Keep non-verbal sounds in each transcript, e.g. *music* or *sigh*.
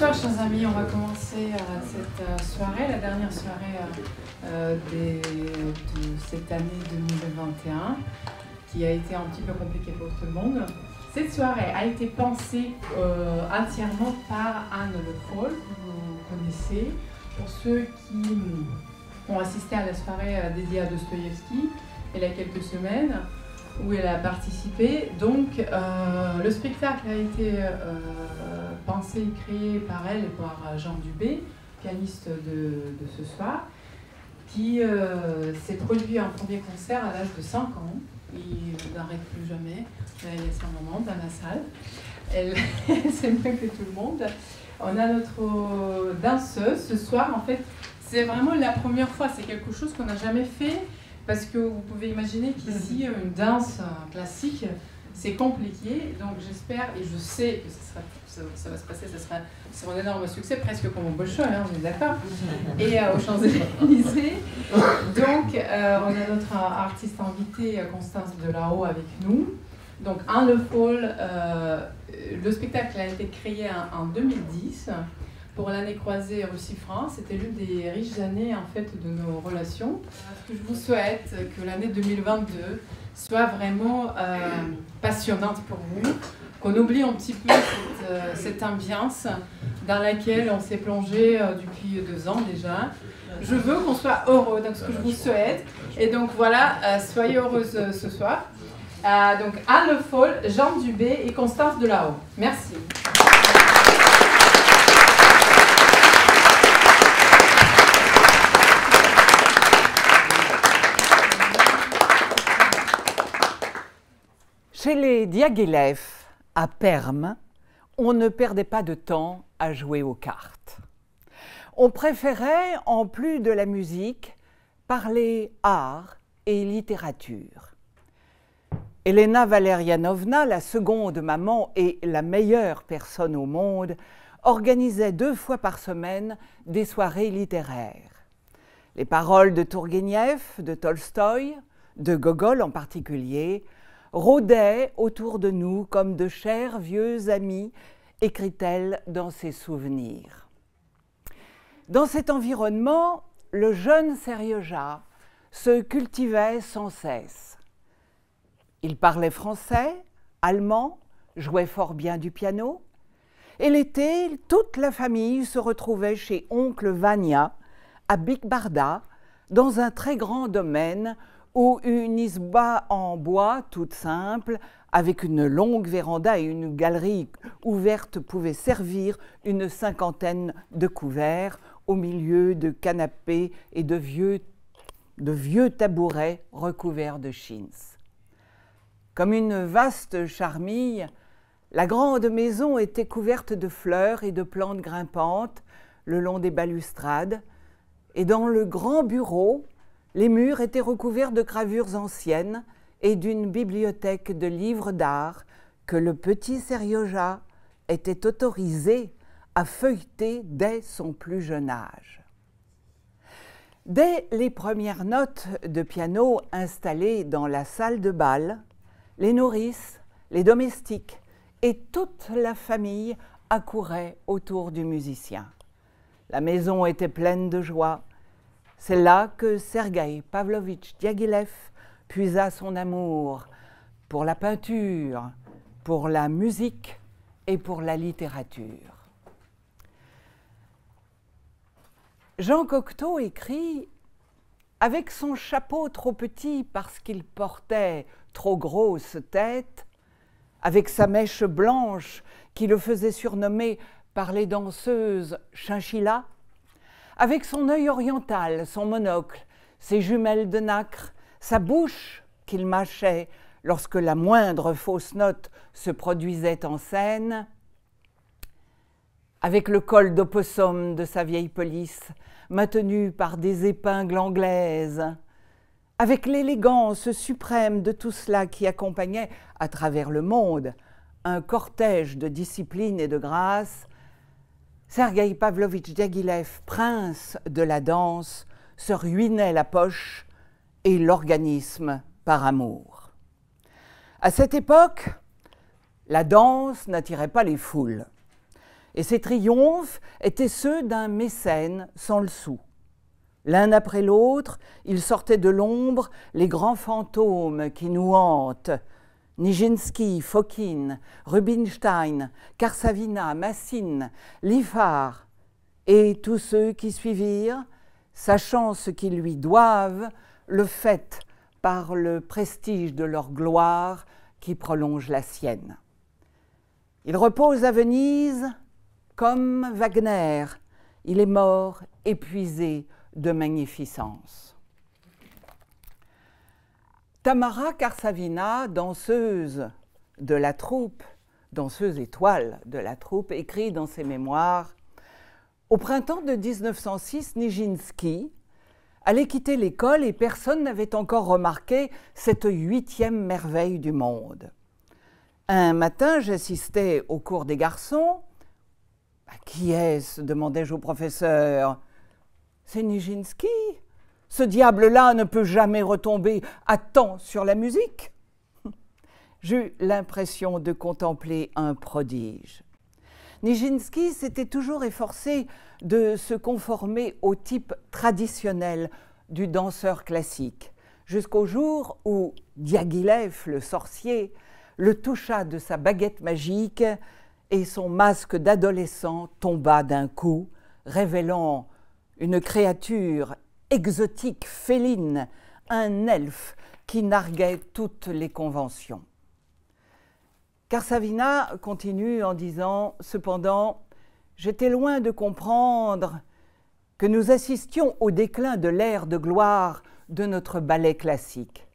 Bonsoir chers amis, on va commencer euh, cette euh, soirée, la dernière soirée euh, de cette année 2021 qui a été un petit peu compliquée pour tout le monde. Cette soirée a été pensée entièrement par Anne Le Paul, que vous connaissez. Pour ceux qui ont assisté à la soirée dédiée à Dostoïevski il y a quelques semaines, où elle a participé. Donc, le spectacle a été pensé et créé par elle et par Jean Dubé, pianiste de, ce soir, qui euh, s'est produit un premier concert à l'âge de 5 ans. Il n'arrête plus jamais. il y a un moment dans la salle. Elle, *laughs* c'est mieux que tout le monde. On a notre danseuse ce soir. En fait, c'est vraiment la première fois. C'est quelque chose qu'on n'a jamais fait parce que vous pouvez imaginer qu'ici, *laughs* une danse classique, c'est compliqué. Donc j'espère et je sais que ça, sera, ça, va se passer, ça sera, un énorme succès, presque comme au Bolshoi, hein, on est d'accord, et euh, aux Champs-Élysées. Donc euh, on a notre artiste invité, Constance Delao, avec nous. Donc un Le Fall, euh, le spectacle a été créé en 2010 pour l'année croisée Russie-France. C'était l'une des riches années en fait de nos relations. Ce que je vous souhaite, que l'année 2022 soit vraiment euh, passionnante pour vous, qu'on oublie un petit peu cette, euh, ambiance dans laquelle on s'est plongé euh, depuis deux ans déjà. Je veux qu'on soit heureux, donc ce que je vous souhaite. Et donc voilà, soyez heureuses ce soir. donc Anne Le Foll, Jean Dubé et Constance Delao. Merci. Chez les Diaghilev, à Perm, on ne perdait pas de temps à jouer aux cartes. On préférait, en plus de la musique, parler art et littérature. Elena Valerianovna, la seconde maman et la meilleure personne au monde, organisait deux fois par semaine des soirées littéraires. Les paroles de Tourgueniev, de Tolstoï, de Gogol en particulier, rôdaient autour de nous comme de chers vieux amis, écrit-elle dans ses souvenirs. Dans cet environnement, le jeune Serioja se cultivait sans cesse. Il parlait français, allemand, jouait fort bien du piano, et l'été, toute la famille se retrouvait chez oncle Vania, à Big Barda, dans un très grand domaine ou une isba en bois toute simple, avec une longue véranda et une galerie ouverte pouvait servir une cinquantaine de couverts au milieu de canapés et de vieux, de vieux tabourets recouverts de chins. Comme une vaste charmille, la grande maison était couverte de fleurs et de plantes grimpantes le long des balustrades, et dans le grand bureau, les murs étaient recouverts de gravures anciennes et d'une bibliothèque de livres d'art que le petit Serioja était autorisé à feuilleter dès son plus jeune âge. Dès les premières notes de piano installées dans la salle de bal, les nourrices, les domestiques et toute la famille accouraient autour du musicien. La maison était pleine de joie c'est là que Sergueï Pavlovitch Diaghilev puisa son amour pour la peinture, pour la musique et pour la littérature. Jean Cocteau écrit Avec son chapeau trop petit parce qu'il portait trop grosse tête, avec sa mèche blanche qui le faisait surnommer par les danseuses chinchilla, avec son œil oriental, son monocle, ses jumelles de nacre, sa bouche qu'il mâchait lorsque la moindre fausse note se produisait en scène, avec le col d'opossum de sa vieille police, maintenu par des épingles anglaises, avec l'élégance suprême de tout cela qui accompagnait à travers le monde un cortège de discipline et de grâce, Sergei Pavlovitch Diaghilev, prince de la danse, se ruinait la poche et l'organisme par amour. À cette époque, la danse n'attirait pas les foules. et ces triomphes étaient ceux d'un mécène sans le sou. L'un après l'autre, ils sortaient de l'ombre les grands fantômes qui nous hantent. Nijinsky, Fokine, Rubinstein, Karsavina, Massine, Liffard et tous ceux qui suivirent, sachant ce qu'ils lui doivent, le fait par le prestige de leur gloire qui prolonge la sienne. Il repose à Venise comme Wagner. Il est mort, épuisé de magnificence. Tamara Karsavina, danseuse de la troupe, danseuse étoile de la troupe, écrit dans ses mémoires Au printemps de 1906, Nijinsky allait quitter l'école et personne n'avait encore remarqué cette huitième merveille du monde. Un matin, j'assistais au cours des garçons. Bah, qui est-ce? demandai-je au professeur. C'est Nijinsky? Ce diable-là ne peut jamais retomber à temps sur la musique. *laughs* J'eus l'impression de contempler un prodige. Nijinsky s'était toujours efforcé de se conformer au type traditionnel du danseur classique, jusqu'au jour où Diaghilev, le sorcier, le toucha de sa baguette magique et son masque d'adolescent tomba d'un coup, révélant une créature exotique, féline, un elfe qui narguait toutes les conventions. Karsavina continue en disant Cependant, j'étais loin de comprendre que nous assistions au déclin de l'ère de gloire de notre ballet classique.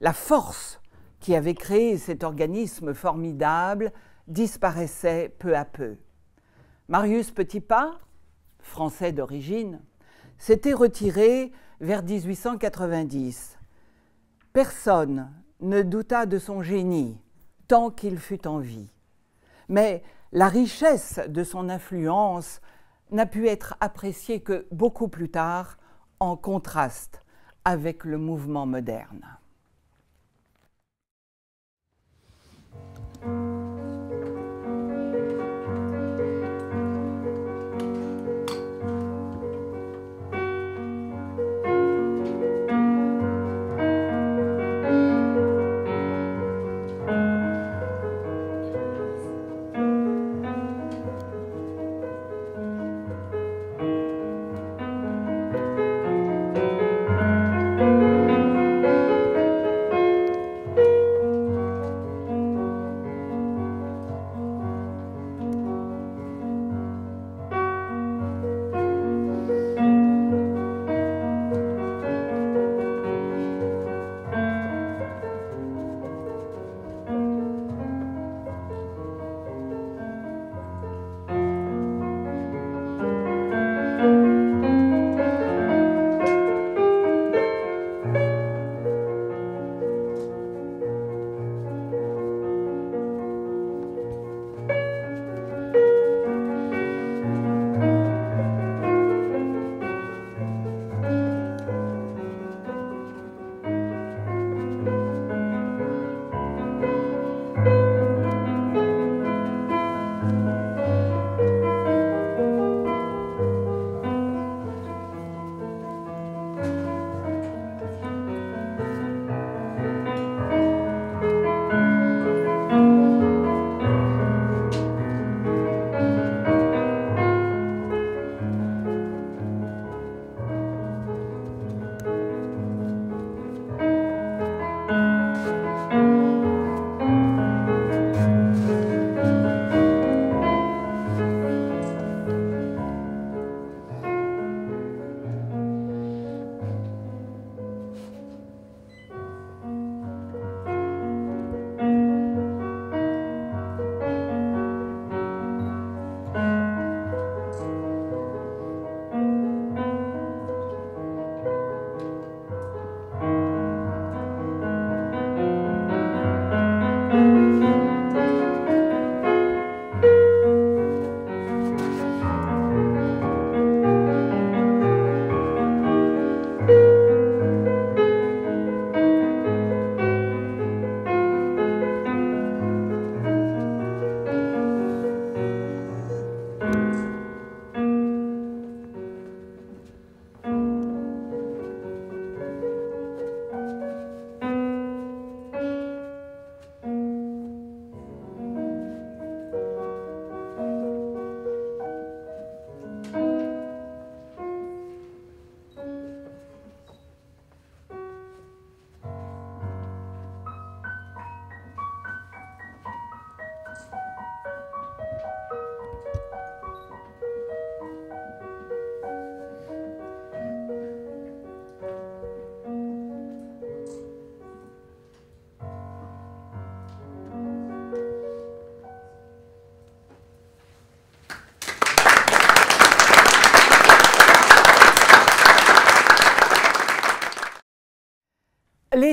La force qui avait créé cet organisme formidable, disparaissait peu à peu. Marius Petitpas, français d'origine, s'était retiré vers 1890. Personne ne douta de son génie tant qu'il fut en vie. Mais la richesse de son influence n'a pu être appréciée que beaucoup plus tard, en contraste avec le mouvement moderne.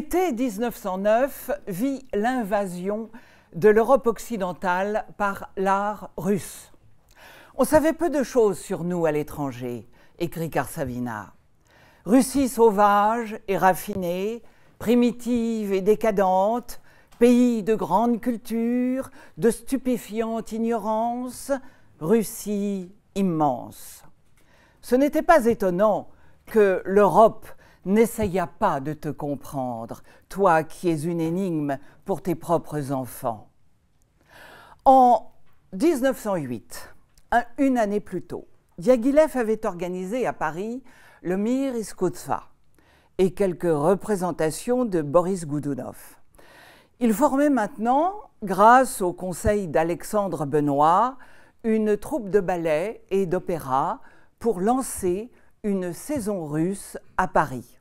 L'été 1909 vit l'invasion de l'Europe occidentale par l'art russe. On savait peu de choses sur nous à l'étranger, écrit Karsavina. Russie sauvage et raffinée, primitive et décadente, pays de grande culture, de stupéfiante ignorance, Russie immense. Ce n'était pas étonnant que l'Europe n'essaya pas de te comprendre, toi qui es une énigme pour tes propres enfants. En 1908, une année plus tôt, Diaghilev avait organisé à Paris le Mir et quelques représentations de Boris Goudounov. Il formait maintenant, grâce au conseil d'Alexandre Benoît, une troupe de ballet et d'opéra pour lancer une saison russe à Paris.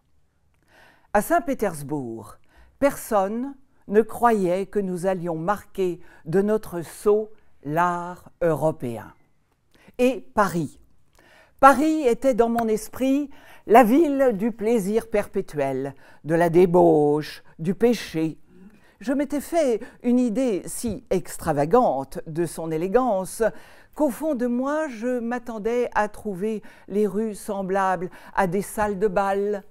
À Saint-Pétersbourg, personne ne croyait que nous allions marquer de notre sceau l'art européen. Et Paris. Paris était dans mon esprit la ville du plaisir perpétuel, de la débauche, du péché. Je m'étais fait une idée si extravagante de son élégance qu'au fond de moi je m'attendais à trouver les rues semblables à des salles de bal,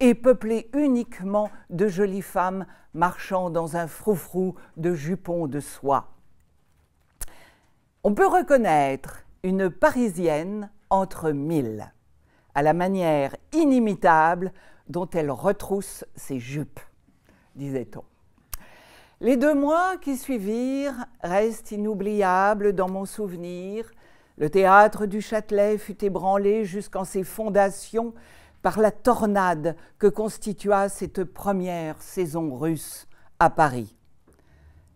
et peuplées uniquement de jolies femmes marchant dans un froufrou de jupons de soie. On peut reconnaître une Parisienne entre mille, à la manière inimitable dont elle retrousse ses jupes, disait-on. Les deux mois qui suivirent restent inoubliables dans mon souvenir. Le théâtre du Châtelet fut ébranlé jusqu'en ses fondations par la tornade que constitua cette première saison russe à Paris.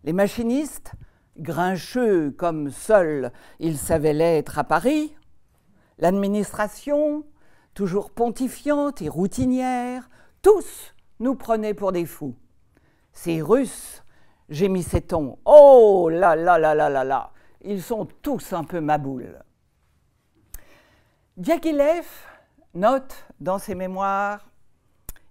Les machinistes, grincheux comme seuls ils savaient l'être à Paris, l'administration, toujours pontifiante et routinière, tous nous prenaient pour des fous. Ces Russes, gémissait-on, oh là là là là là là, ils sont tous un peu maboules. Diaghilev note dans ses mémoires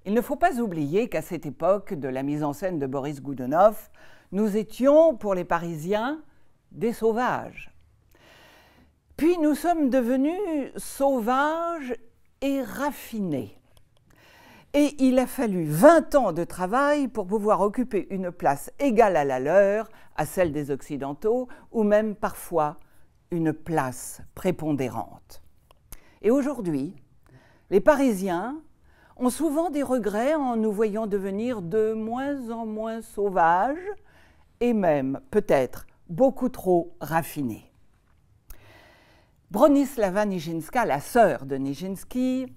Il ne faut pas oublier qu'à cette époque de la mise en scène de Boris Goudenov, nous étions, pour les Parisiens, des sauvages. Puis nous sommes devenus sauvages et raffinés. Et il a fallu 20 ans de travail pour pouvoir occuper une place égale à la leur, à celle des Occidentaux, ou même parfois une place prépondérante. Et aujourd'hui, les Parisiens ont souvent des regrets en nous voyant devenir de moins en moins sauvages et même peut-être beaucoup trop raffinés. Bronislava Nijinská, la sœur de Nijinsky,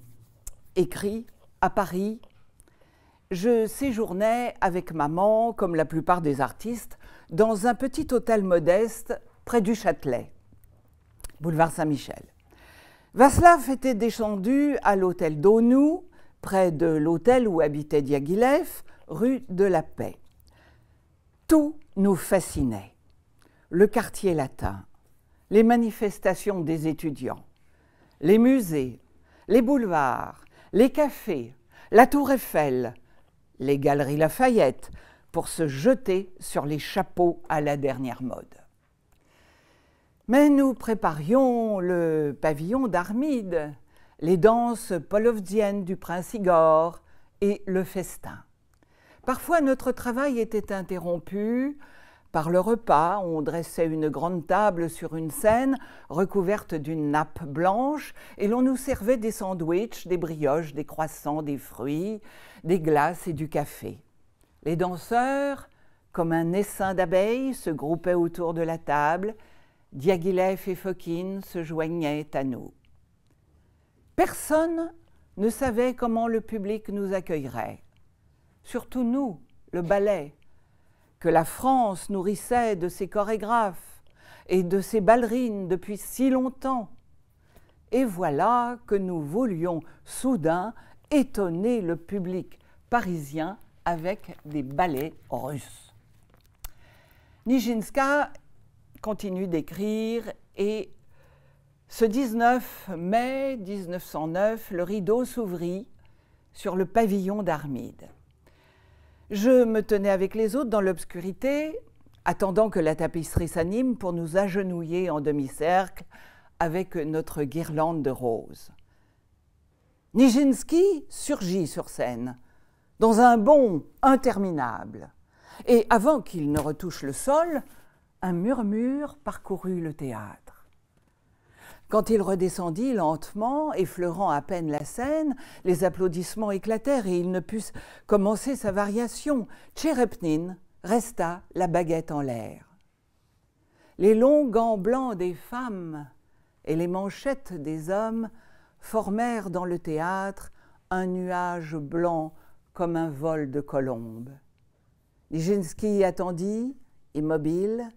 écrit à Paris Je séjournais avec maman, comme la plupart des artistes, dans un petit hôtel modeste près du Châtelet, boulevard Saint-Michel. Vaslav était descendu à l'hôtel d'Onou, près de l'hôtel où habitait Diaghilev, rue de la Paix. Tout nous fascinait. Le quartier latin, les manifestations des étudiants, les musées, les boulevards, les cafés, la tour Eiffel, les galeries Lafayette, pour se jeter sur les chapeaux à la dernière mode. Mais nous préparions le pavillon d'Armide, les danses polovdiennes du prince Igor et le festin. Parfois notre travail était interrompu par le repas, on dressait une grande table sur une scène recouverte d'une nappe blanche et l'on nous servait des sandwichs, des brioches, des croissants, des fruits, des glaces et du café. Les danseurs, comme un essaim d'abeilles, se groupaient autour de la table Diaghilev et Fokine se joignaient à nous. Personne ne savait comment le public nous accueillerait. Surtout nous, le ballet, que la France nourrissait de ses chorégraphes et de ses ballerines depuis si longtemps. Et voilà que nous voulions soudain étonner le public parisien avec des ballets russes. Nijinska continue d'écrire et ce 19 mai 1909, le rideau s'ouvrit sur le pavillon d'Armide. Je me tenais avec les autres dans l'obscurité, attendant que la tapisserie s'anime pour nous agenouiller en demi-cercle avec notre guirlande de roses. Nijinsky surgit sur scène, dans un bond interminable, et avant qu'il ne retouche le sol, un murmure parcourut le théâtre. Quand il redescendit lentement, effleurant à peine la scène, les applaudissements éclatèrent et il ne put commencer sa variation. Tcherepnin resta la baguette en l'air. Les longs gants blancs des femmes et les manchettes des hommes formèrent dans le théâtre un nuage blanc comme un vol de colombes. Nijinsky attendit, immobile,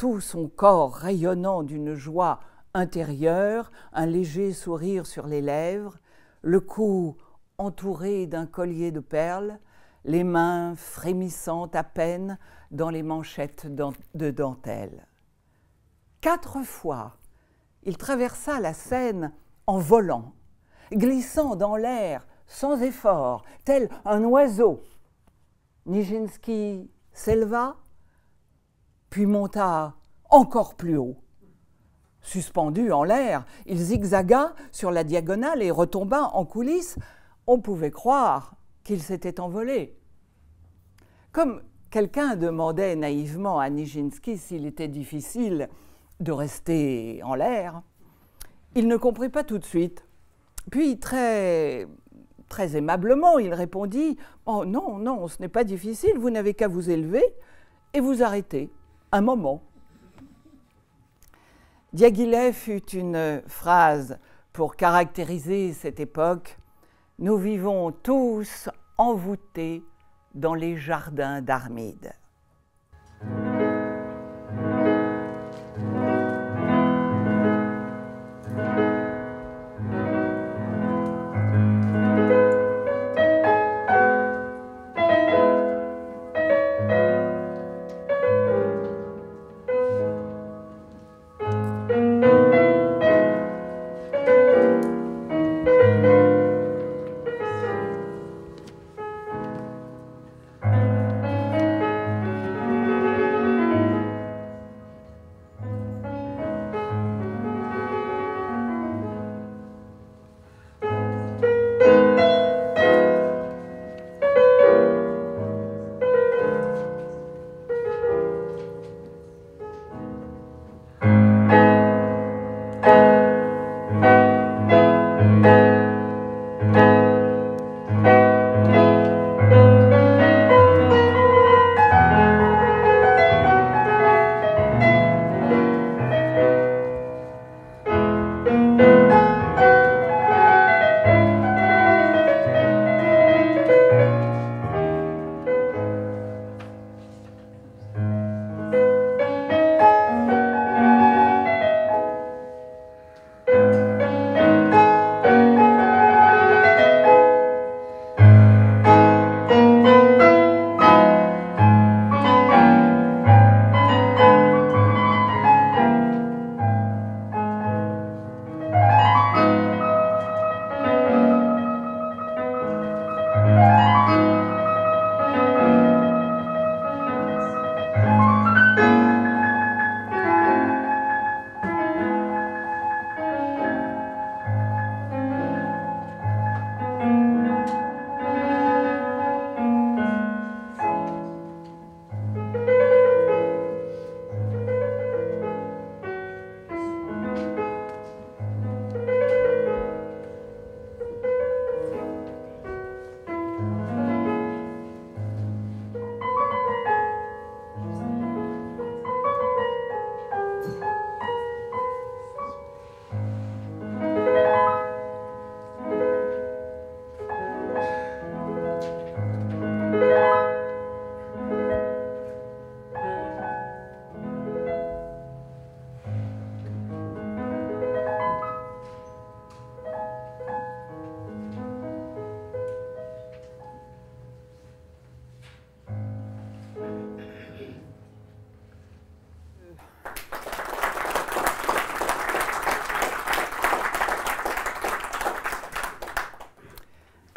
tout son corps rayonnant d'une joie intérieure, un léger sourire sur les lèvres, le cou entouré d'un collier de perles, les mains frémissantes à peine dans les manchettes de dentelle. Quatre fois, il traversa la scène en volant, glissant dans l'air sans effort, tel un oiseau. Nijinsky s'éleva, puis monta encore plus haut. Suspendu en l'air, il zigzaga sur la diagonale et retomba en coulisses. On pouvait croire qu'il s'était envolé. Comme quelqu'un demandait naïvement à Nijinsky s'il était difficile de rester en l'air, il ne comprit pas tout de suite. Puis, très, très aimablement, il répondit Oh non, non, ce n'est pas difficile, vous n'avez qu'à vous élever et vous arrêter un moment. Diaghilev eut une phrase pour caractériser cette époque. Nous vivons tous envoûtés dans les jardins d'Armide.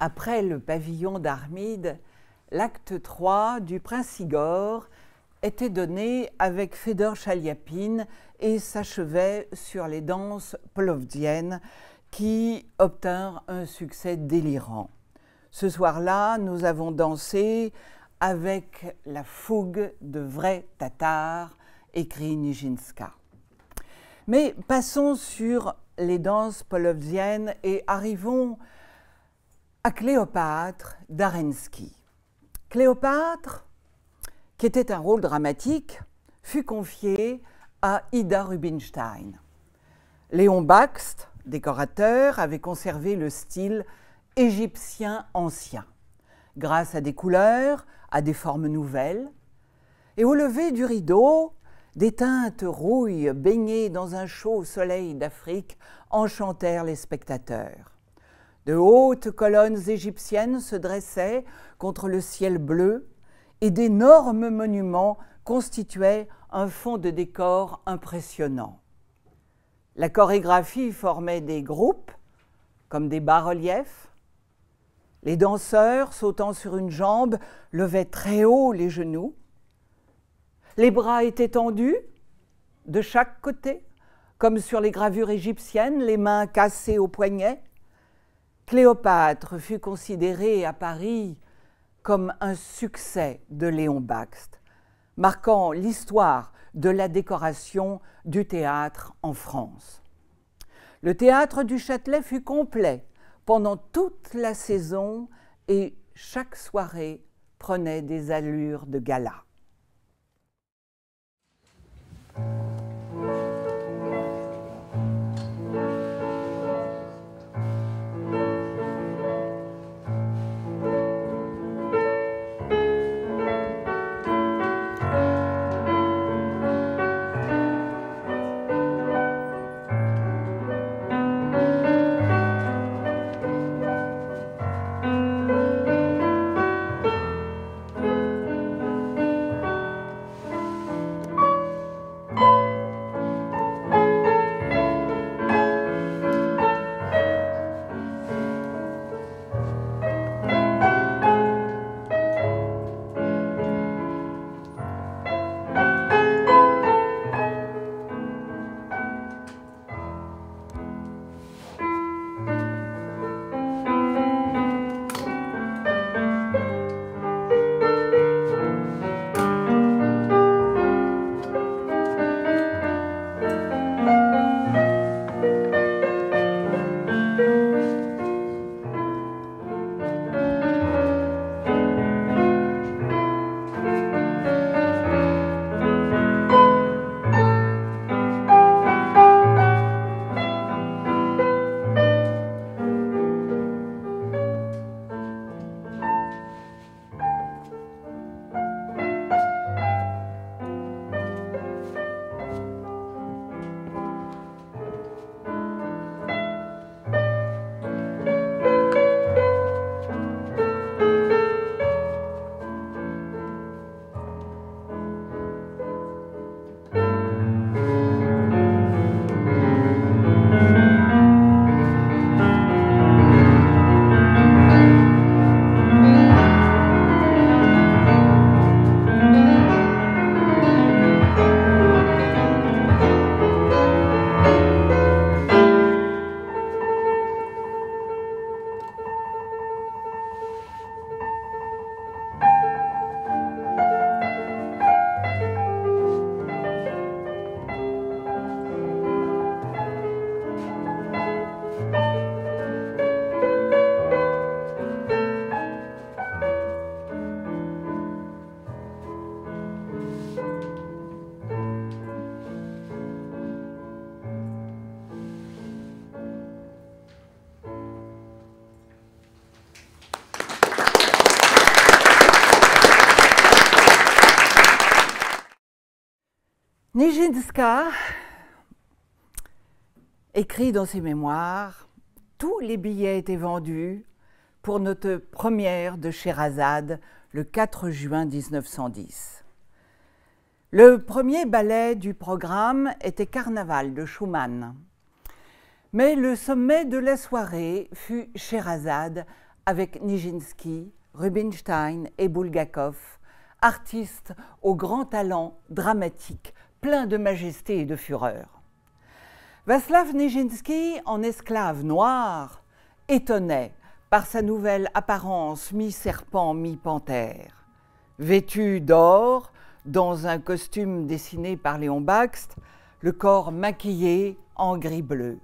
Après le pavillon d'Armide, l'acte 3 du Prince Igor était donné avec Fedor Chaliapine et s'achevait sur les danses plovdiennes qui obtinrent un succès délirant. Ce soir-là, nous avons dansé avec la fougue de vrais Tatars, écrit Nijinska. Mais passons sur les danses polovziennes et arrivons à Cléopâtre d'Arensky. Cléopâtre, qui était un rôle dramatique, fut confié à Ida Rubinstein. Léon Baxt, décorateur, avait conservé le style égyptien ancien, grâce à des couleurs, à des formes nouvelles, et au lever du rideau, des teintes rouilles baignées dans un chaud soleil d'Afrique enchantèrent les spectateurs. De hautes colonnes égyptiennes se dressaient contre le ciel bleu et d'énormes monuments constituaient un fond de décor impressionnant. La chorégraphie formait des groupes, comme des bas-reliefs. Les danseurs, sautant sur une jambe, levaient très haut les genoux. Les bras étaient tendus de chaque côté, comme sur les gravures égyptiennes, les mains cassées aux poignets. Cléopâtre fut considérée à Paris comme un succès de Léon Baxt, marquant l'histoire de la décoration du théâtre en France. Le théâtre du Châtelet fut complet pendant toute la saison et chaque soirée prenait des allures de gala. Nijinska écrit dans ses mémoires Tous les billets étaient vendus pour notre première de Sherazade le 4 juin 1910. Le premier ballet du programme était Carnaval de Schumann. Mais le sommet de la soirée fut Sherazade avec Nijinsky Rubinstein et Bulgakov, artistes au grand talent dramatique, plein de majesté et de fureur. Václav Nijinsky, en esclave noir, étonnait par sa nouvelle apparence mi-serpent, mi-panthère. Vêtu d'or, dans un costume dessiné par Léon Baxt, le corps maquillé en gris-bleu.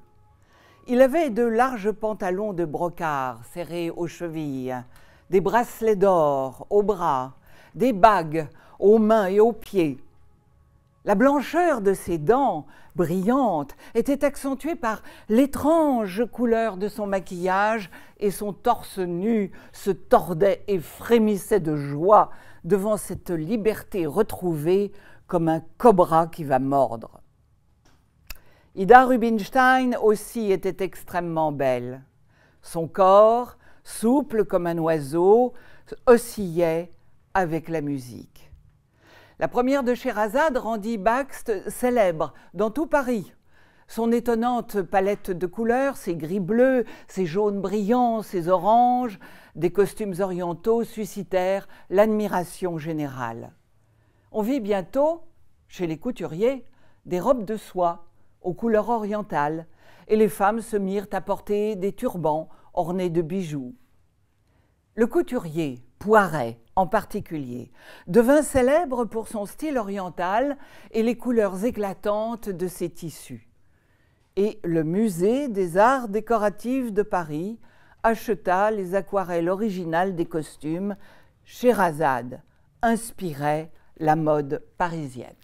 Il avait de larges pantalons de brocart serrés aux chevilles, des bracelets d'or aux bras, des bagues aux mains et aux pieds. La blancheur de ses dents, brillantes, était accentuée par l'étrange couleur de son maquillage et son torse nu se tordait et frémissait de joie devant cette liberté retrouvée comme un cobra qui va mordre. Ida Rubinstein aussi était extrêmement belle. Son corps, souple comme un oiseau, oscillait avec la musique. La première de Sherazade rendit Baxt célèbre dans tout Paris. Son étonnante palette de couleurs, ses gris bleus, ses jaunes brillants, ses oranges, des costumes orientaux suscitèrent l'admiration générale. On vit bientôt, chez les couturiers, des robes de soie aux couleurs orientales, et les femmes se mirent à porter des turbans ornés de bijoux. Le couturier, Poiret en particulier, devint célèbre pour son style oriental et les couleurs éclatantes de ses tissus. Et le musée des arts décoratifs de Paris acheta les aquarelles originales des costumes. Sherazade inspirait la mode parisienne.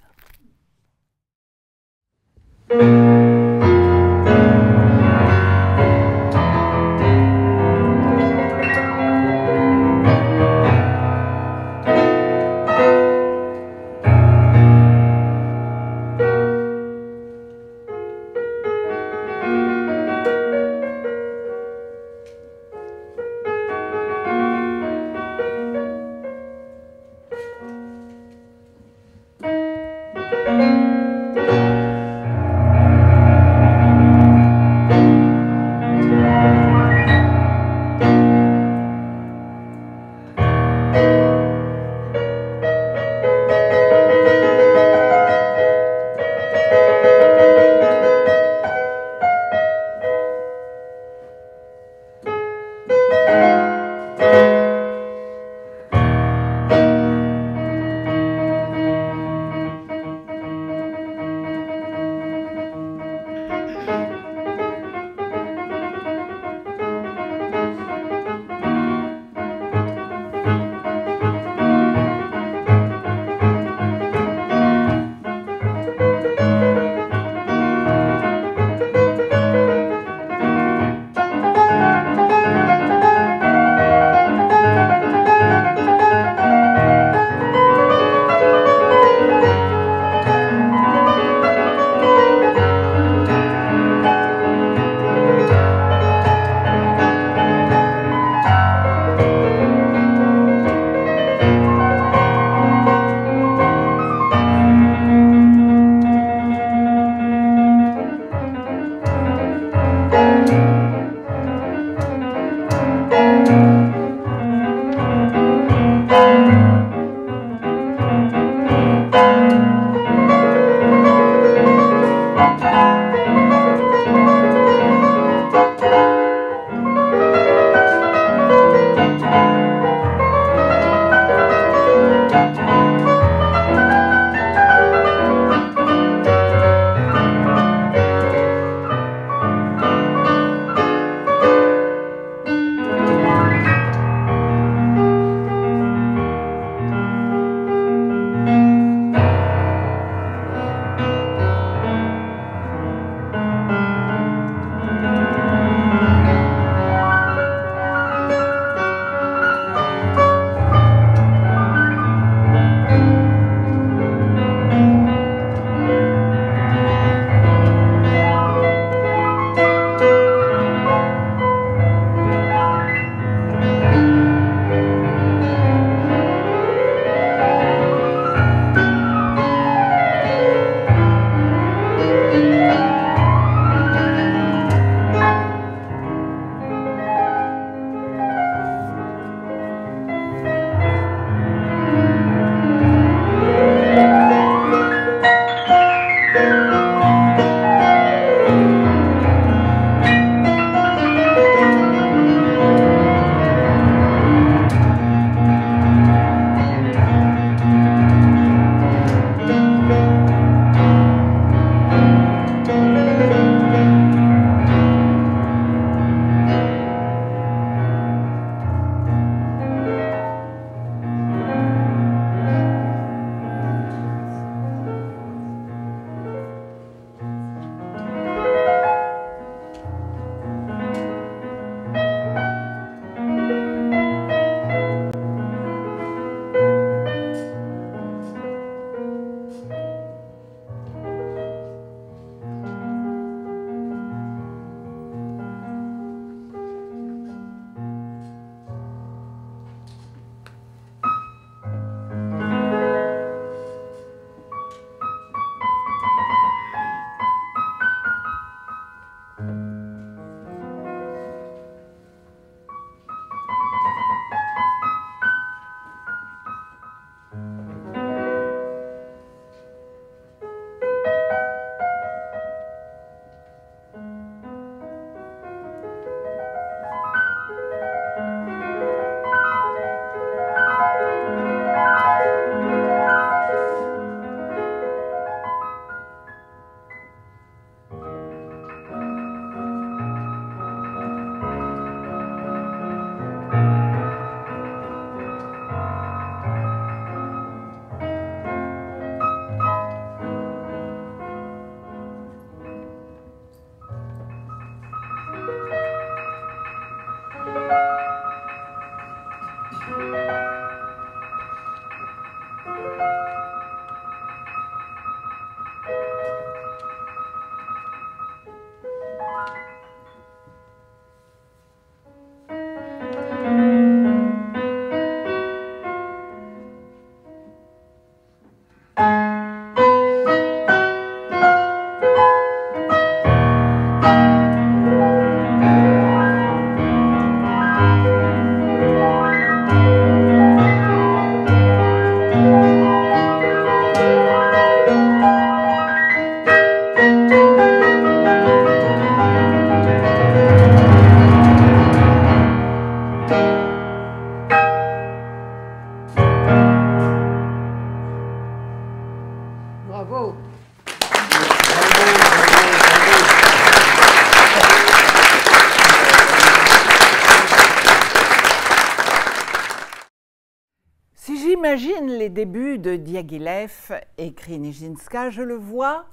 De Diaghilev, écrit Nijinska, je le vois,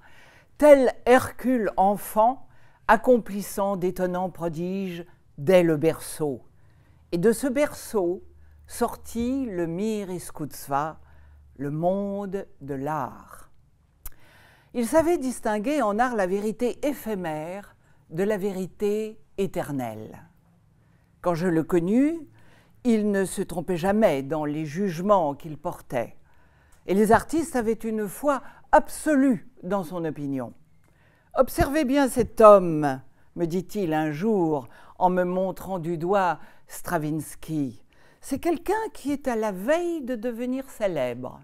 tel Hercule enfant, accomplissant d'étonnants prodiges dès le berceau. Et de ce berceau sortit le Mir Iskutsva, le monde de l'art. Il savait distinguer en art la vérité éphémère de la vérité éternelle. Quand je le connus, il ne se trompait jamais dans les jugements qu'il portait. Et les artistes avaient une foi absolue dans son opinion. Observez bien cet homme, me dit-il un jour en me montrant du doigt Stravinsky. C'est quelqu'un qui est à la veille de devenir célèbre.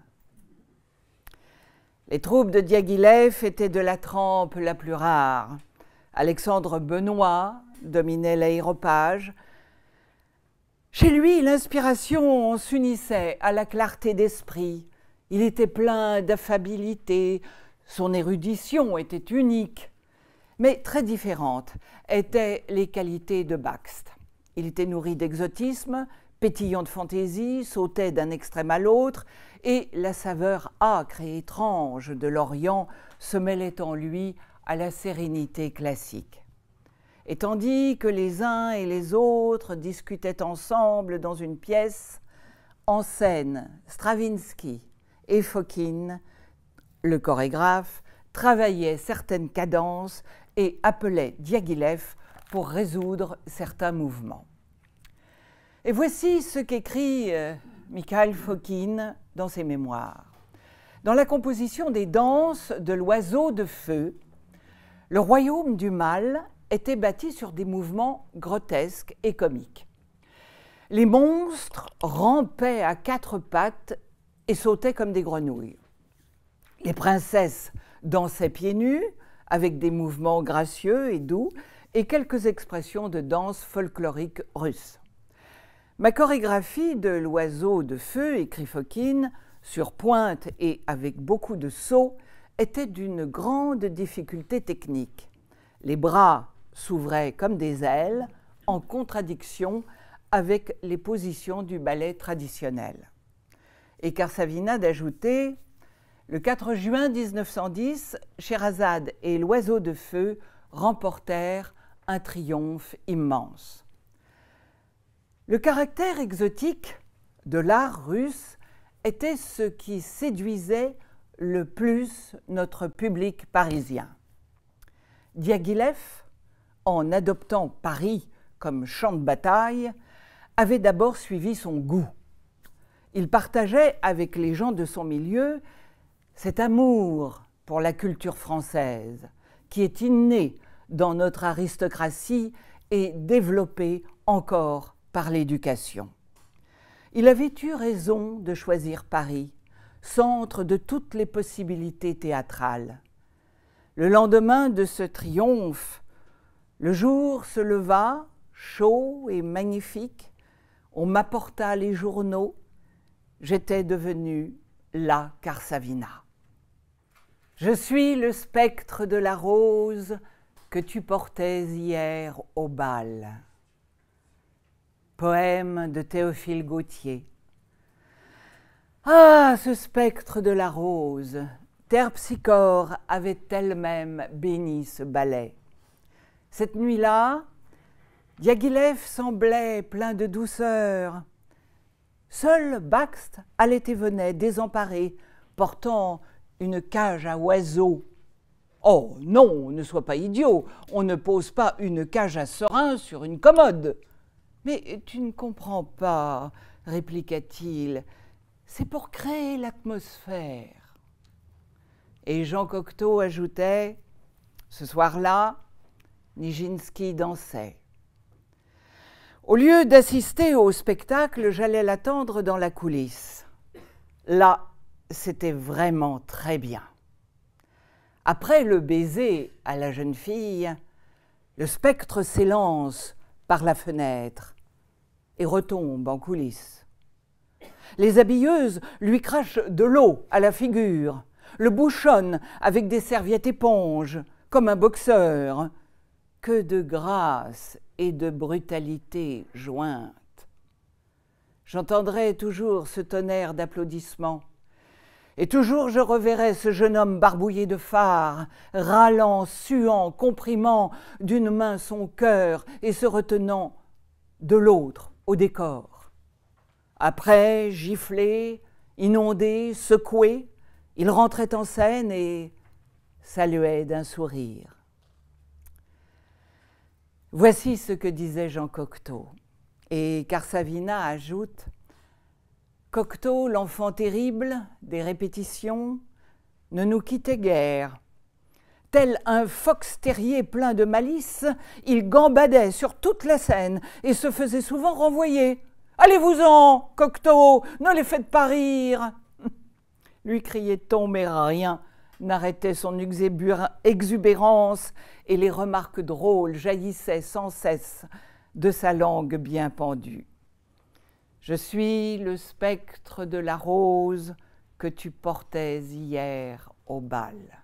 Les troupes de Diaghilev étaient de la trempe la plus rare. Alexandre Benoît dominait l'aéropage, chez lui, l'inspiration s'unissait à la clarté d'esprit. Il était plein d'affabilité, son érudition était unique. Mais très différentes étaient les qualités de Baxt. Il était nourri d'exotisme, pétillant de fantaisie, sautait d'un extrême à l'autre, et la saveur âcre et étrange de l'Orient se mêlait en lui à la sérénité classique. Et tandis que les uns et les autres discutaient ensemble dans une pièce, en scène, Stravinsky et Fokine, le chorégraphe, travaillaient certaines cadences et appelaient Diaghilev pour résoudre certains mouvements. Et voici ce qu'écrit euh, Mikhail Fokine dans ses mémoires. Dans la composition des danses de l'oiseau de feu, le royaume du mal était bâti sur des mouvements grotesques et comiques. Les monstres rampaient à quatre pattes et sautaient comme des grenouilles. Les princesses dansaient pieds nus, avec des mouvements gracieux et doux, et quelques expressions de danse folklorique russe. Ma chorégraphie de l'oiseau de feu, écrit Fokine, sur pointe et avec beaucoup de sauts, était d'une grande difficulté technique. Les bras s'ouvraient comme des ailes, en contradiction avec les positions du ballet traditionnel. Et Karsavina d'ajouter Le 4 juin 1910, Sherazade et l'Oiseau de Feu remportèrent un triomphe immense. Le caractère exotique de l'art russe était ce qui séduisait le plus notre public parisien. Diaghilev en adoptant Paris comme champ de bataille, avait d'abord suivi son goût. Il partageait avec les gens de son milieu cet amour pour la culture française, qui est inné dans notre aristocratie et développé encore par l'éducation. Il avait eu raison de choisir Paris, centre de toutes les possibilités théâtrales. Le lendemain de ce triomphe, le jour se leva, chaud et magnifique. On m'apporta les journaux. J'étais devenue la Carsavina. Je suis le spectre de la rose que tu portais hier au bal. Poème de Théophile Gautier. Ah, ce spectre de la rose, Terpsichore avait elle-même béni ce ballet. Cette nuit-là, Diaghilev semblait plein de douceur. Seul Baxt allait et venait, désemparé, portant une cage à oiseaux. Oh non, ne sois pas idiot, on ne pose pas une cage à serin sur une commode. Mais tu ne comprends pas, répliqua-t-il, c'est pour créer l'atmosphère. Et Jean Cocteau ajoutait Ce soir-là, Nijinsky dansait. Au lieu d'assister au spectacle, j'allais l'attendre dans la coulisse. Là, c'était vraiment très bien. Après le baiser à la jeune fille, le spectre s'élance par la fenêtre et retombe en coulisses. Les habilleuses lui crachent de l'eau à la figure, le bouchonnent avec des serviettes éponges, comme un boxeur, que de grâce et de brutalité jointes. j'entendrai toujours ce tonnerre d'applaudissements. Et toujours je reverrai ce jeune homme barbouillé de phare, râlant, suant, comprimant d'une main son cœur et se retenant de l'autre au décor. Après, giflé, inondé, secoué, il rentrait en scène et saluait d'un sourire. Voici ce que disait Jean Cocteau. Et Carsavina ajoute Cocteau, l'enfant terrible des répétitions, ne nous quittait guère. Tel un fox terrier plein de malice, il gambadait sur toute la scène et se faisait souvent renvoyer. Allez-vous-en, Cocteau, ne les faites pas rire. Lui criait-on, mais rien n'arrêtait son exubérance et les remarques drôles jaillissaient sans cesse de sa langue bien pendue. Je suis le spectre de la rose que tu portais hier au bal.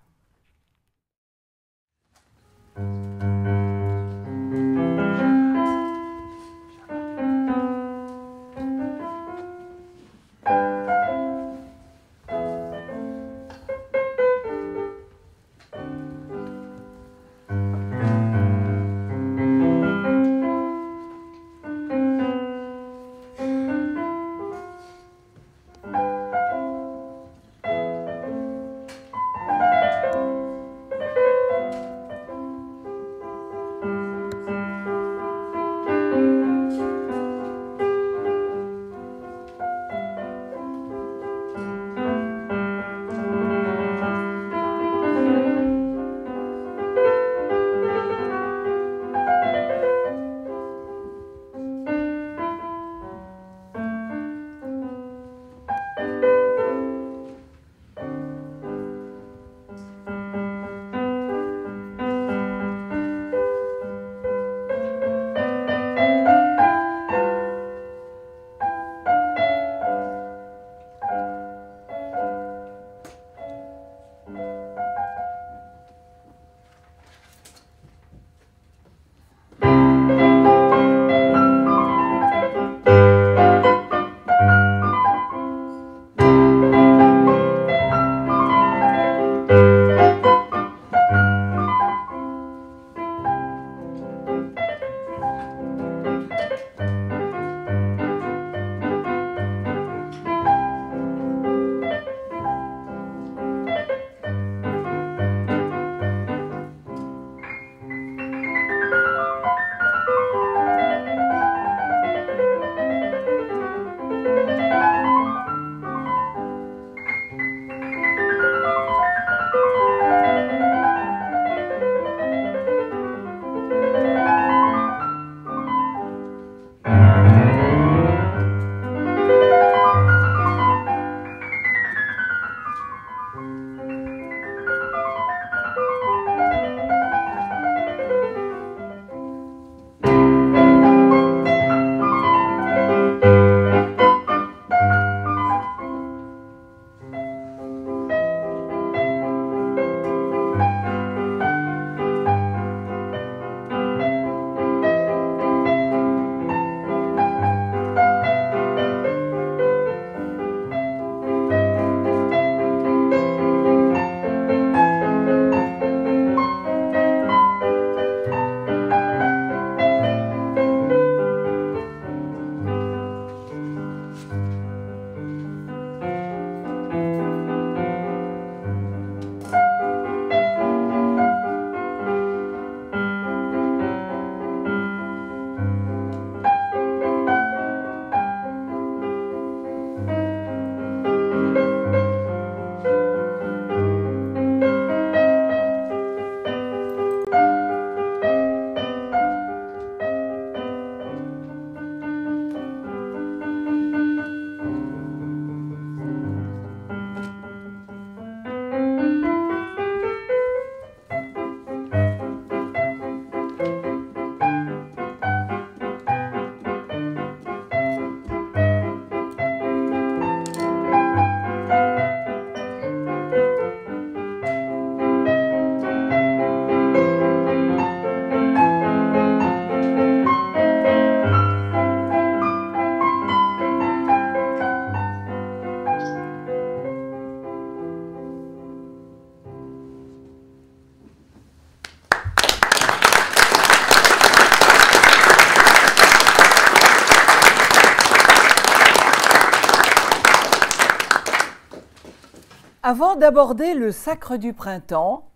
Avant d'aborder le Sacre du printemps,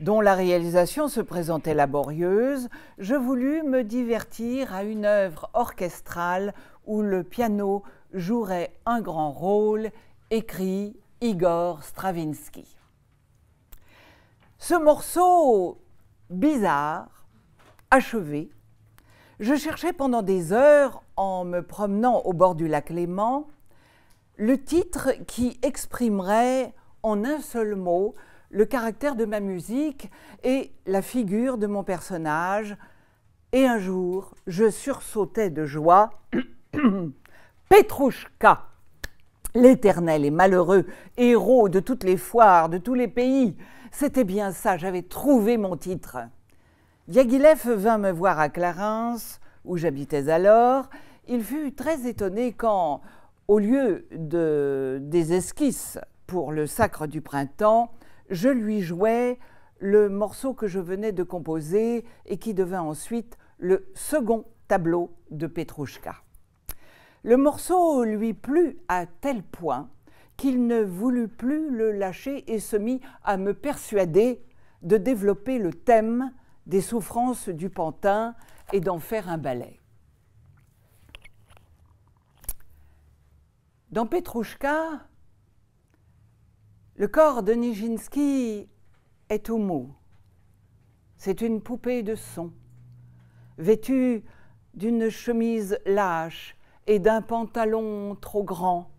dont la réalisation se présentait laborieuse, je voulus me divertir à une œuvre orchestrale où le piano jouerait un grand rôle, écrit Igor Stravinsky. Ce morceau bizarre, achevé, je cherchais pendant des heures, en me promenant au bord du lac Léman, le titre qui exprimerait en un seul mot le caractère de ma musique et la figure de mon personnage. Et un jour, je sursautais de joie. *coughs* Petrouchka, l'éternel et malheureux héros de toutes les foires, de tous les pays. C'était bien ça, j'avais trouvé mon titre. Diaghilev vint me voir à Clarence, où j'habitais alors. Il fut très étonné quand, au lieu de, des esquisses pour le sacre du printemps, je lui jouais le morceau que je venais de composer et qui devint ensuite le second tableau de Petrouchka. Le morceau lui plut à tel point qu'il ne voulut plus le lâcher et se mit à me persuader de développer le thème des souffrances du pantin et d'en faire un ballet. Dans Petrouchka, le corps de Nijinsky est tout mou. C'est une poupée de son, vêtue d'une chemise lâche et d'un pantalon trop grand,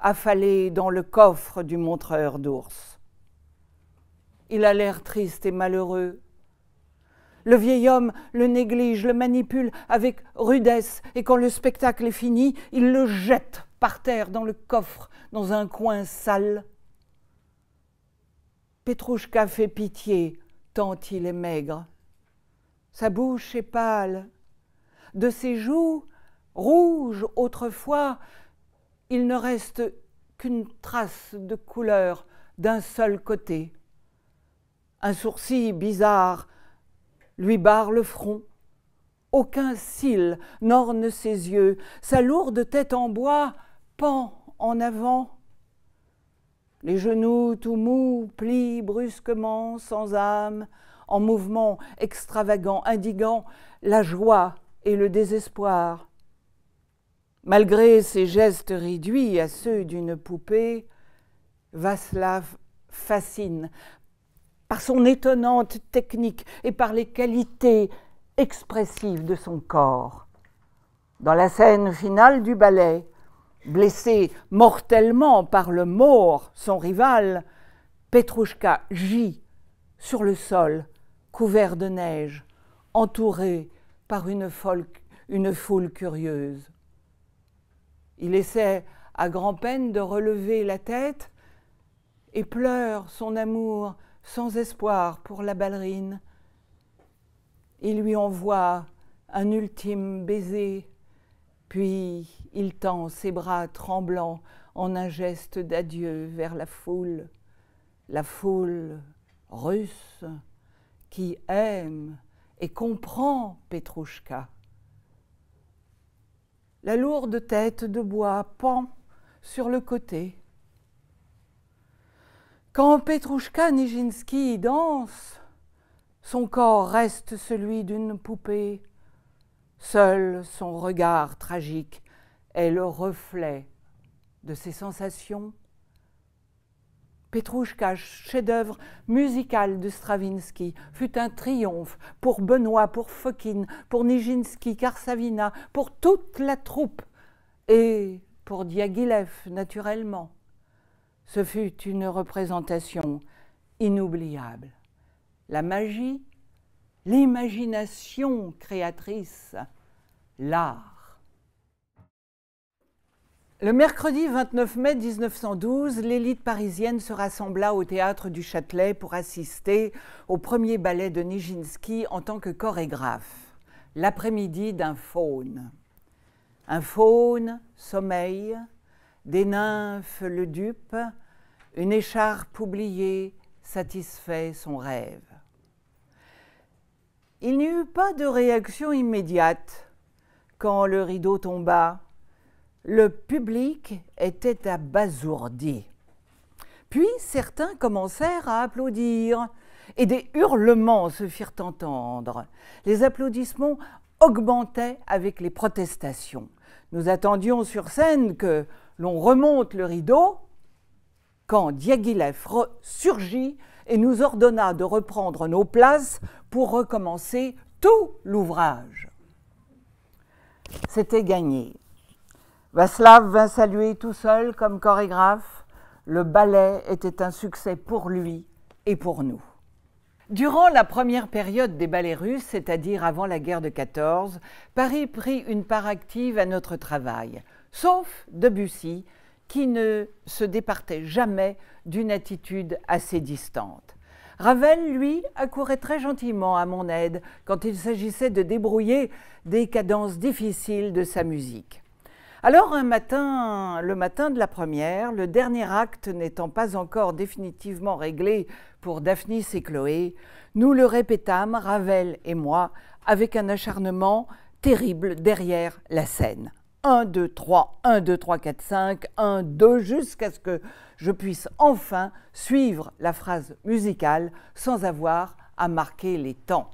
affalé dans le coffre du montreur d'ours. Il a l'air triste et malheureux. Le vieil homme le néglige, le manipule avec rudesse, et quand le spectacle est fini, il le jette par terre dans le coffre, dans un coin sale. Petrouchka fait pitié, tant il est maigre. Sa bouche est pâle. De ses joues, rouges autrefois, il ne reste qu'une trace de couleur d'un seul côté. Un sourcil bizarre lui barre le front. Aucun cil n'orne ses yeux. Sa lourde tête en bois pend en avant. Les genoux tout mous plient brusquement, sans âme, en mouvement extravagant, indiquant la joie et le désespoir. Malgré ses gestes réduits à ceux d'une poupée, Vaslav fascine par son étonnante technique et par les qualités expressives de son corps. Dans la scène finale du ballet, blessé mortellement par le mort, son rival, Petrouchka gît sur le sol, couvert de neige, entouré par une, une foule curieuse. Il essaie à grand-peine de relever la tête et pleure son amour sans espoir pour la ballerine. Il lui envoie un ultime baiser puis il tend ses bras tremblants en un geste d'adieu vers la foule, la foule russe qui aime et comprend Petrouchka. La lourde tête de bois pend sur le côté. Quand Petrouchka Nijinsky danse, son corps reste celui d'une poupée Seul son regard tragique est le reflet de ses sensations. Petrouchka, chef-d'œuvre musical de Stravinsky, fut un triomphe pour Benoît, pour Fokine, pour Nijinsky, Karsavina, pour toute la troupe et pour Diaghilev, naturellement. Ce fut une représentation inoubliable. La magie l'imagination créatrice, l'art. Le mercredi 29 mai 1912, l'élite parisienne se rassembla au théâtre du Châtelet pour assister au premier ballet de Nijinsky en tant que chorégraphe, l'après-midi d'un faune. Un faune, sommeil, des nymphes le dupe, une écharpe oubliée satisfait son rêve. Il n'y eut pas de réaction immédiate quand le rideau tomba. Le public était abasourdi. Puis certains commencèrent à applaudir et des hurlements se firent entendre. Les applaudissements augmentaient avec les protestations. Nous attendions sur scène que l'on remonte le rideau quand Diaghilev surgit et nous ordonna de reprendre nos places pour recommencer tout l'ouvrage. C'était gagné. Vaslav vint saluer tout seul comme chorégraphe. Le ballet était un succès pour lui et pour nous. Durant la première période des ballets russes, c'est-à-dire avant la guerre de 14, Paris prit une part active à notre travail, sauf Debussy, qui ne se départait jamais d'une attitude assez distante. Ravel, lui, accourait très gentiment à mon aide quand il s'agissait de débrouiller des cadences difficiles de sa musique. Alors un matin, le matin de la première, le dernier acte n'étant pas encore définitivement réglé pour Daphnis et Chloé, nous le répétâmes, Ravel et moi, avec un acharnement terrible derrière la scène. 1, 2, 3, 1, 2, 3, 4, 5, 1, 2, jusqu'à ce que je puisse enfin suivre la phrase musicale sans avoir à marquer les temps.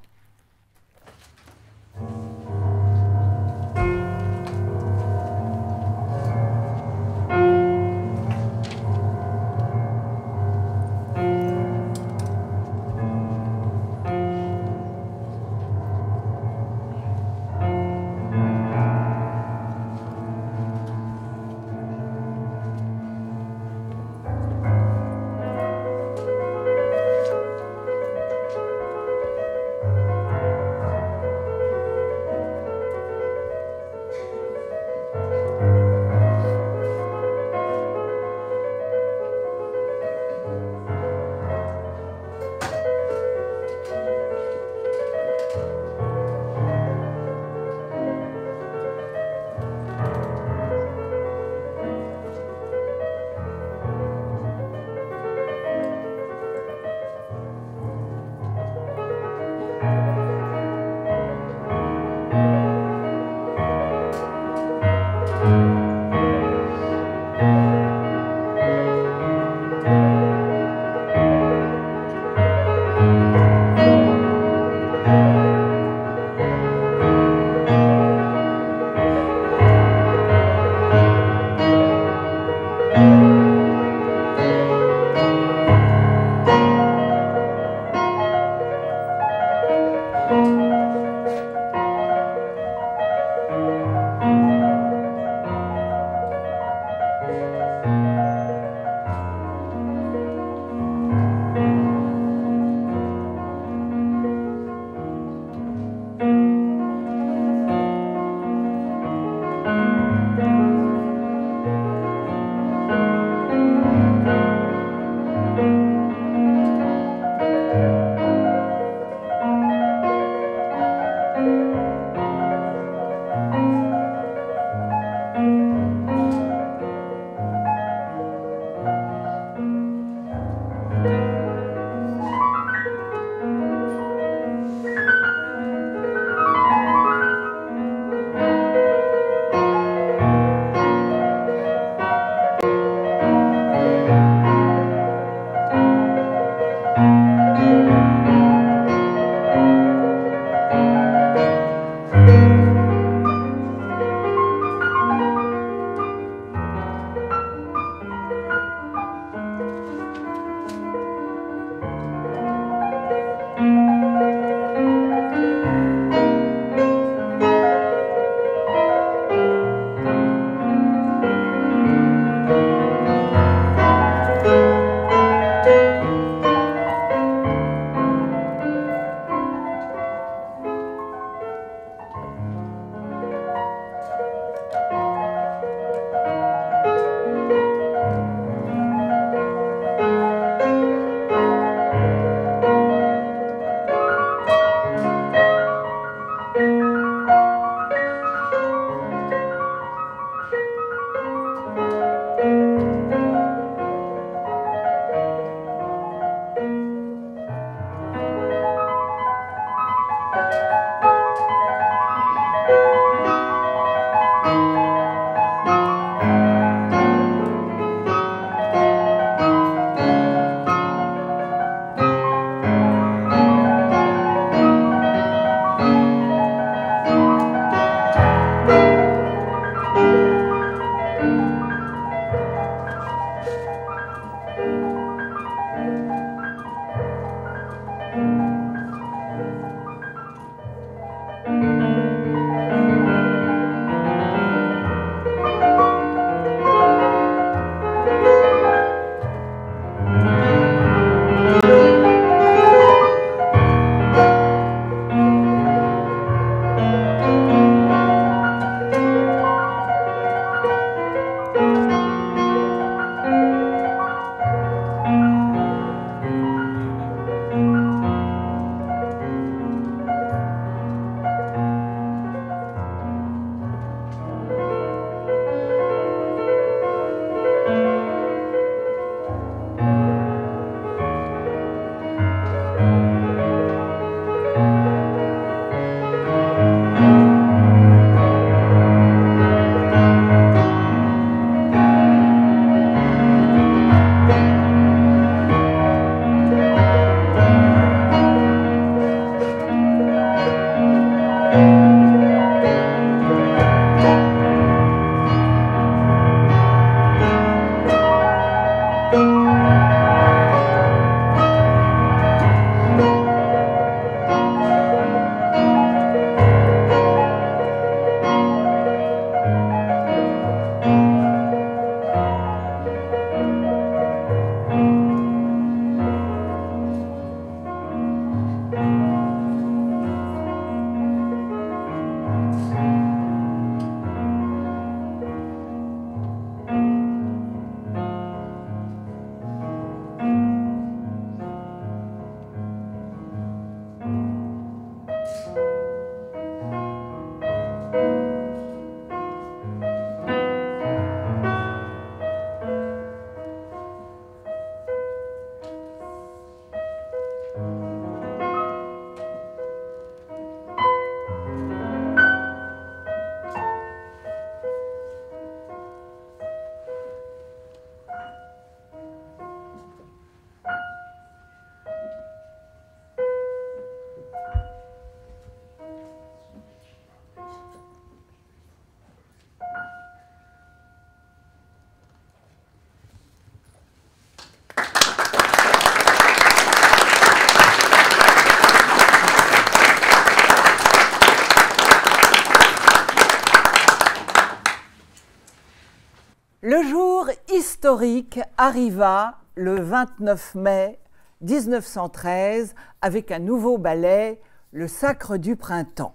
Arriva le 29 mai 1913 avec un nouveau ballet, Le Sacre du Printemps.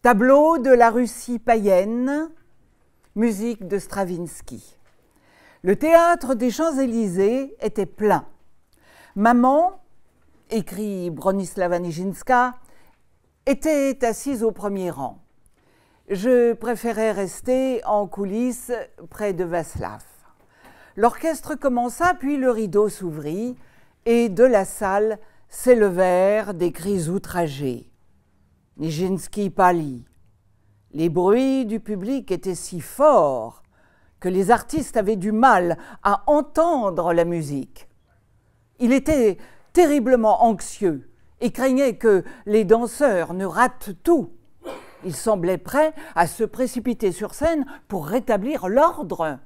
Tableau de la Russie païenne, musique de Stravinsky. Le théâtre des Champs-Élysées était plein. Maman, écrit Bronislava Nijinska, était assise au premier rang. Je préférais rester en coulisses près de Vaslav. L'orchestre commença, puis le rideau s'ouvrit, et de la salle s'élevèrent des cris outragés. Nijinsky pâlit. Les bruits du public étaient si forts que les artistes avaient du mal à entendre la musique. Il était terriblement anxieux et craignait que les danseurs ne ratent tout. Il semblait prêt à se précipiter sur scène pour rétablir l'ordre.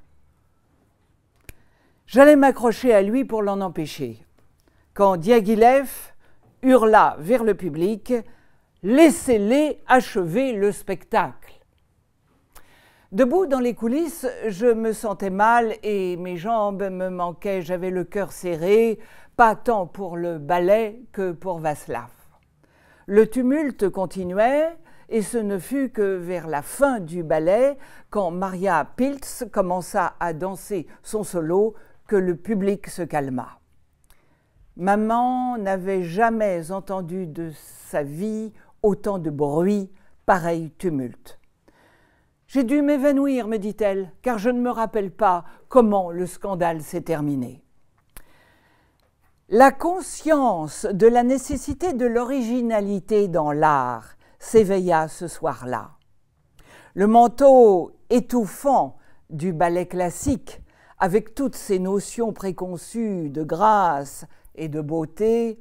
J'allais m'accrocher à lui pour l'en empêcher. Quand Diaghilev hurla vers le public Laissez-les achever le spectacle. Debout dans les coulisses, je me sentais mal et mes jambes me manquaient, j'avais le cœur serré, pas tant pour le ballet que pour Vaslav. Le tumulte continuait, et ce ne fut que vers la fin du ballet, quand Maria Pilz commença à danser son solo, que le public se calma. Maman n'avait jamais entendu de sa vie autant de bruit, pareil tumulte. J'ai dû m'évanouir, me dit-elle, car je ne me rappelle pas comment le scandale s'est terminé. La conscience de la nécessité de l'originalité dans l'art s'éveilla ce soir-là. Le manteau étouffant du ballet classique, avec toutes ses notions préconçues de grâce et de beauté,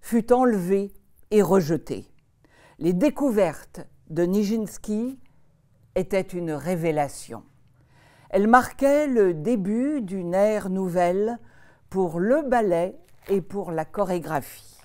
fut enlevé et rejeté. Les découvertes de Nijinsky étaient une révélation. Elles marquaient le début d'une ère nouvelle pour le ballet et pour la chorégraphie.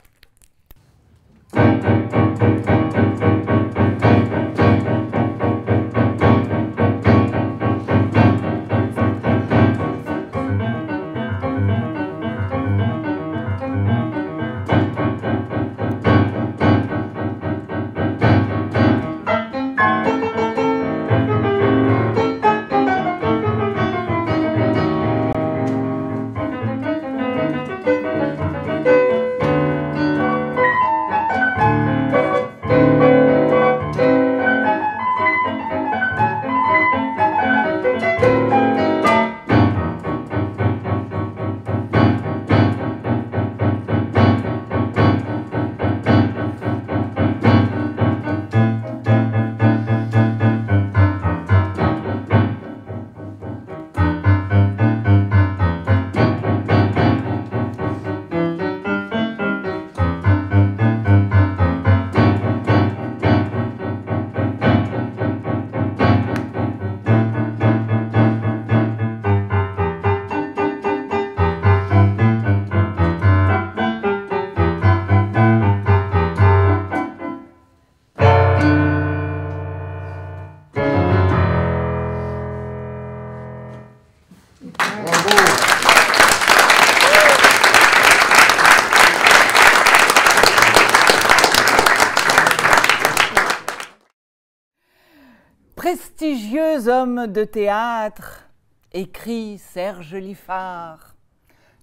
De théâtre, écrit Serge Liffard,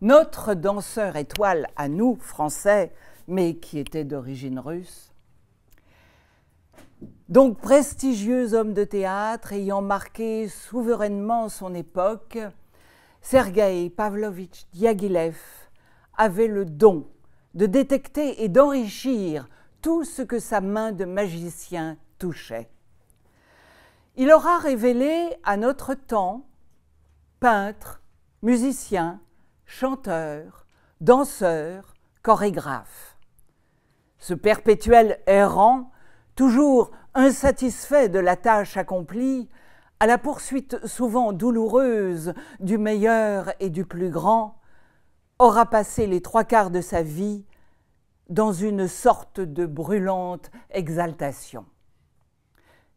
notre danseur étoile à nous, Français, mais qui était d'origine russe. Donc prestigieux homme de théâtre ayant marqué souverainement son époque, Sergueï Pavlovitch Diaghilev avait le don de détecter et d'enrichir tout ce que sa main de magicien touchait. Il aura révélé à notre temps peintres, musiciens, chanteurs, danseurs, chorégraphes. Ce perpétuel errant, toujours insatisfait de la tâche accomplie, à la poursuite souvent douloureuse du meilleur et du plus grand, aura passé les trois quarts de sa vie dans une sorte de brûlante exaltation.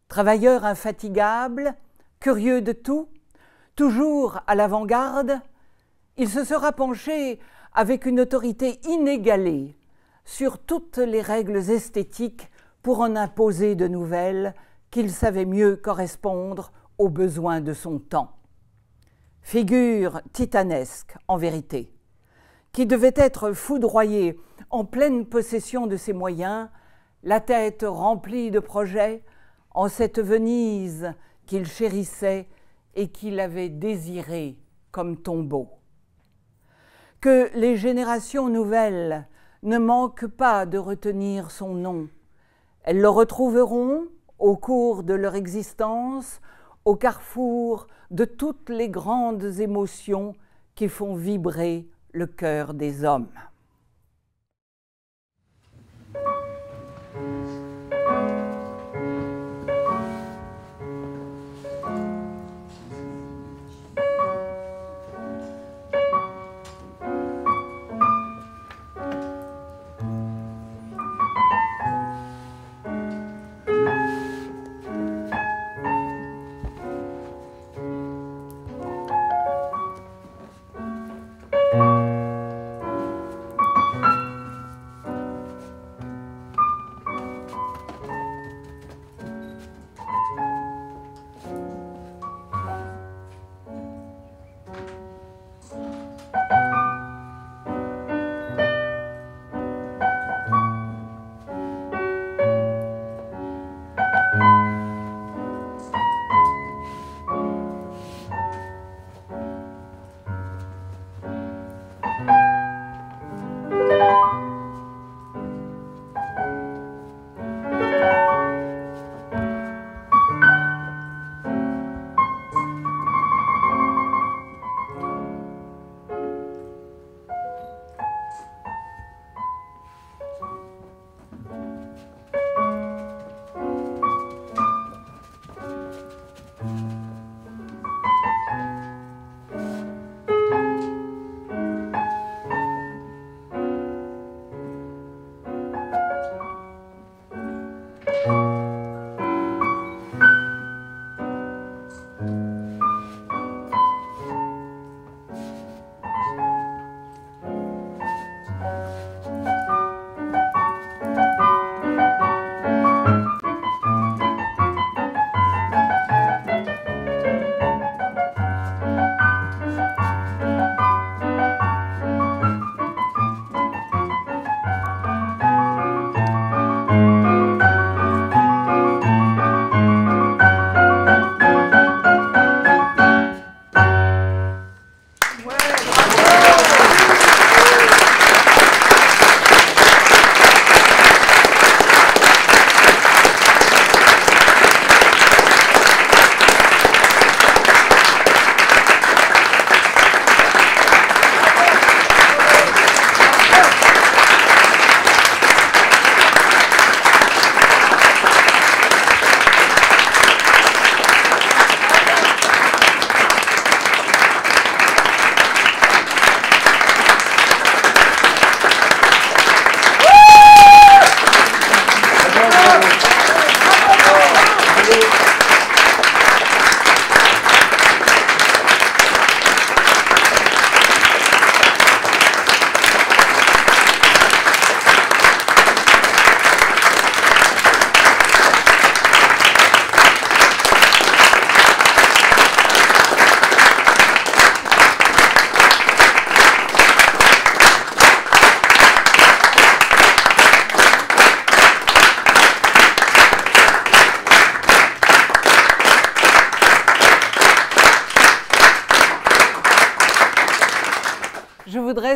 Travailleur infatigable, curieux de tout, Toujours à l'avant-garde, il se sera penché avec une autorité inégalée sur toutes les règles esthétiques pour en imposer de nouvelles qu'il savait mieux correspondre aux besoins de son temps. Figure titanesque, en vérité, qui devait être foudroyé en pleine possession de ses moyens, la tête remplie de projets, en cette Venise qu'il chérissait et qu'il avait désirée comme tombeau. Que les générations nouvelles ne manquent pas de retenir son nom. Elles le retrouveront au cours de leur existence au carrefour de toutes les grandes émotions qui font vibrer le cœur des hommes.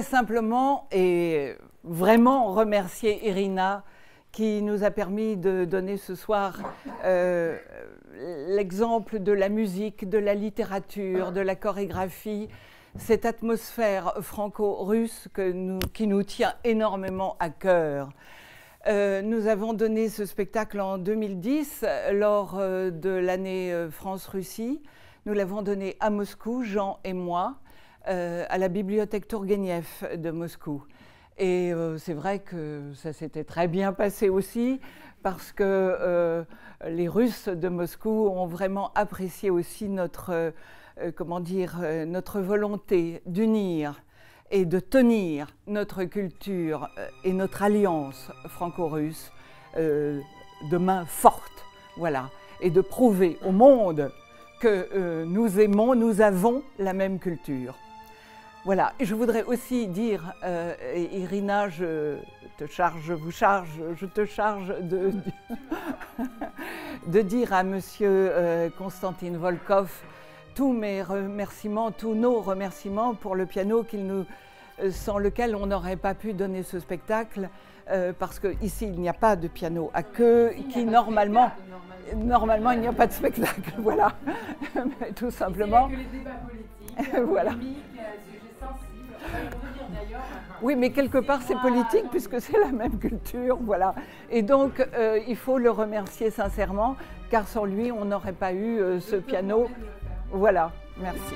Simplement et vraiment remercier Irina qui nous a permis de donner ce soir euh, l'exemple de la musique, de la littérature, de la chorégraphie, cette atmosphère franco-russe qui nous tient énormément à cœur. Euh, nous avons donné ce spectacle en 2010 lors euh, de l'année France-Russie. Nous l'avons donné à Moscou, Jean et moi. Euh, à la bibliothèque Tourgueniev de Moscou. Et euh, c'est vrai que ça s'était très bien passé aussi parce que euh, les Russes de Moscou ont vraiment apprécié aussi notre, comment dire, notre volonté d'unir et de tenir notre culture et notre alliance franco-russe de main forte, voilà, et de prouver au monde que nous aimons, nous avons la même culture. Voilà, je voudrais aussi dire, euh, Irina, je te charge, je vous charge, je te charge de, de dire à Monsieur euh, Konstantin Volkov tous mes remerciements, tous nos remerciements pour le piano nous, euh, sans lequel on n'aurait pas pu donner ce spectacle, parce qu'ici il n'y a pas de piano à queue, qui normalement, normalement il n'y a pas de spectacle, *laughs* voilà, tout simplement. Que les débats politiques, *laughs* voilà. Oui, mais quelque part, c'est politique puisque c'est la même culture, voilà. Et donc, euh, il faut le remercier sincèrement, car sans lui, on n'aurait pas eu euh, ce piano. Voilà, merci.